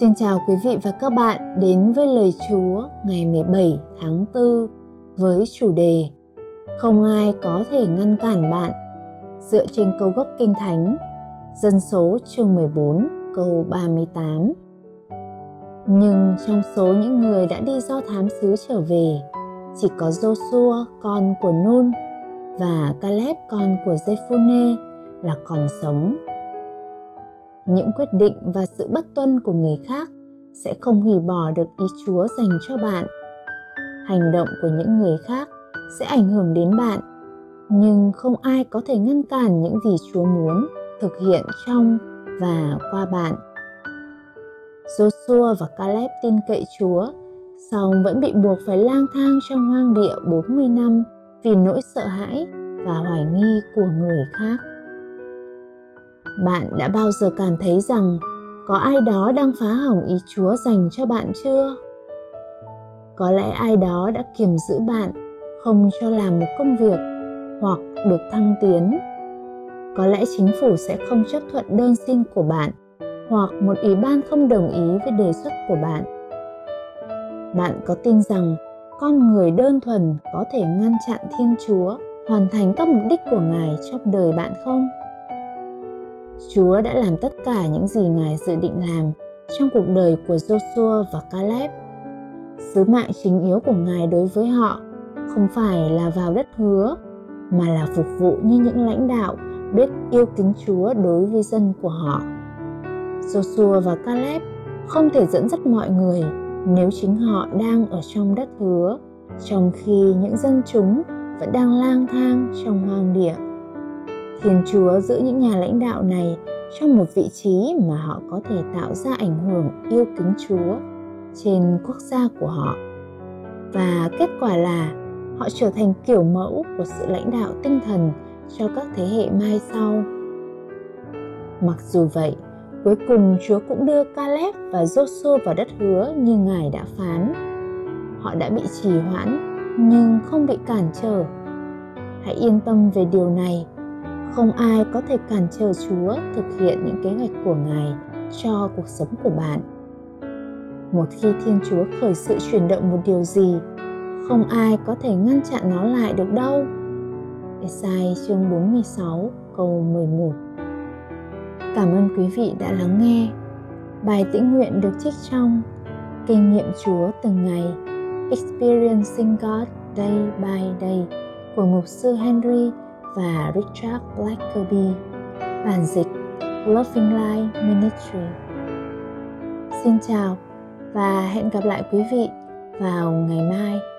Xin chào quý vị và các bạn đến với lời Chúa ngày 17 tháng 4 với chủ đề Không ai có thể ngăn cản bạn. Dựa trên câu gốc Kinh Thánh, Dân số chương 14 câu 38 Nhưng trong số những người đã đi do thám xứ trở về, chỉ có Joshua con của Nun và Caleb con của Jephunneh là còn sống những quyết định và sự bất tuân của người khác sẽ không hủy bỏ được ý Chúa dành cho bạn. Hành động của những người khác sẽ ảnh hưởng đến bạn, nhưng không ai có thể ngăn cản những gì Chúa muốn thực hiện trong và qua bạn. Joshua và Caleb tin cậy Chúa, song vẫn bị buộc phải lang thang trong hoang địa 40 năm vì nỗi sợ hãi và hoài nghi của người khác bạn đã bao giờ cảm thấy rằng có ai đó đang phá hỏng ý chúa dành cho bạn chưa? Có lẽ ai đó đã kiềm giữ bạn không cho làm một công việc hoặc được thăng tiến. Có lẽ chính phủ sẽ không chấp thuận đơn xin của bạn hoặc một ủy ban không đồng ý với đề xuất của bạn. Bạn có tin rằng con người đơn thuần có thể ngăn chặn thiên chúa, hoàn thành các mục đích của ngài trong đời bạn không? Chúa đã làm tất cả những gì Ngài dự định làm trong cuộc đời của Joshua và Caleb. Sứ mạng chính yếu của Ngài đối với họ không phải là vào đất hứa, mà là phục vụ như những lãnh đạo biết yêu kính Chúa đối với dân của họ. Joshua và Caleb không thể dẫn dắt mọi người nếu chính họ đang ở trong đất hứa, trong khi những dân chúng vẫn đang lang thang trong Thiên Chúa giữ những nhà lãnh đạo này trong một vị trí mà họ có thể tạo ra ảnh hưởng yêu kính Chúa trên quốc gia của họ. Và kết quả là họ trở thành kiểu mẫu của sự lãnh đạo tinh thần cho các thế hệ mai sau. Mặc dù vậy, cuối cùng Chúa cũng đưa Caleb và Joshua vào đất hứa như Ngài đã phán. Họ đã bị trì hoãn nhưng không bị cản trở. Hãy yên tâm về điều này không ai có thể cản trở Chúa thực hiện những kế hoạch của Ngài cho cuộc sống của bạn. Một khi Thiên Chúa khởi sự chuyển động một điều gì, không ai có thể ngăn chặn nó lại được đâu. Esai chương 46 câu 11 Cảm ơn quý vị đã lắng nghe. Bài tĩnh nguyện được trích trong Kinh nghiệm Chúa từng ngày Experiencing God Day by Day của mục sư Henry và Richard Blackerby, bản dịch Loving Life Ministry. Xin chào và hẹn gặp lại quý vị vào ngày mai.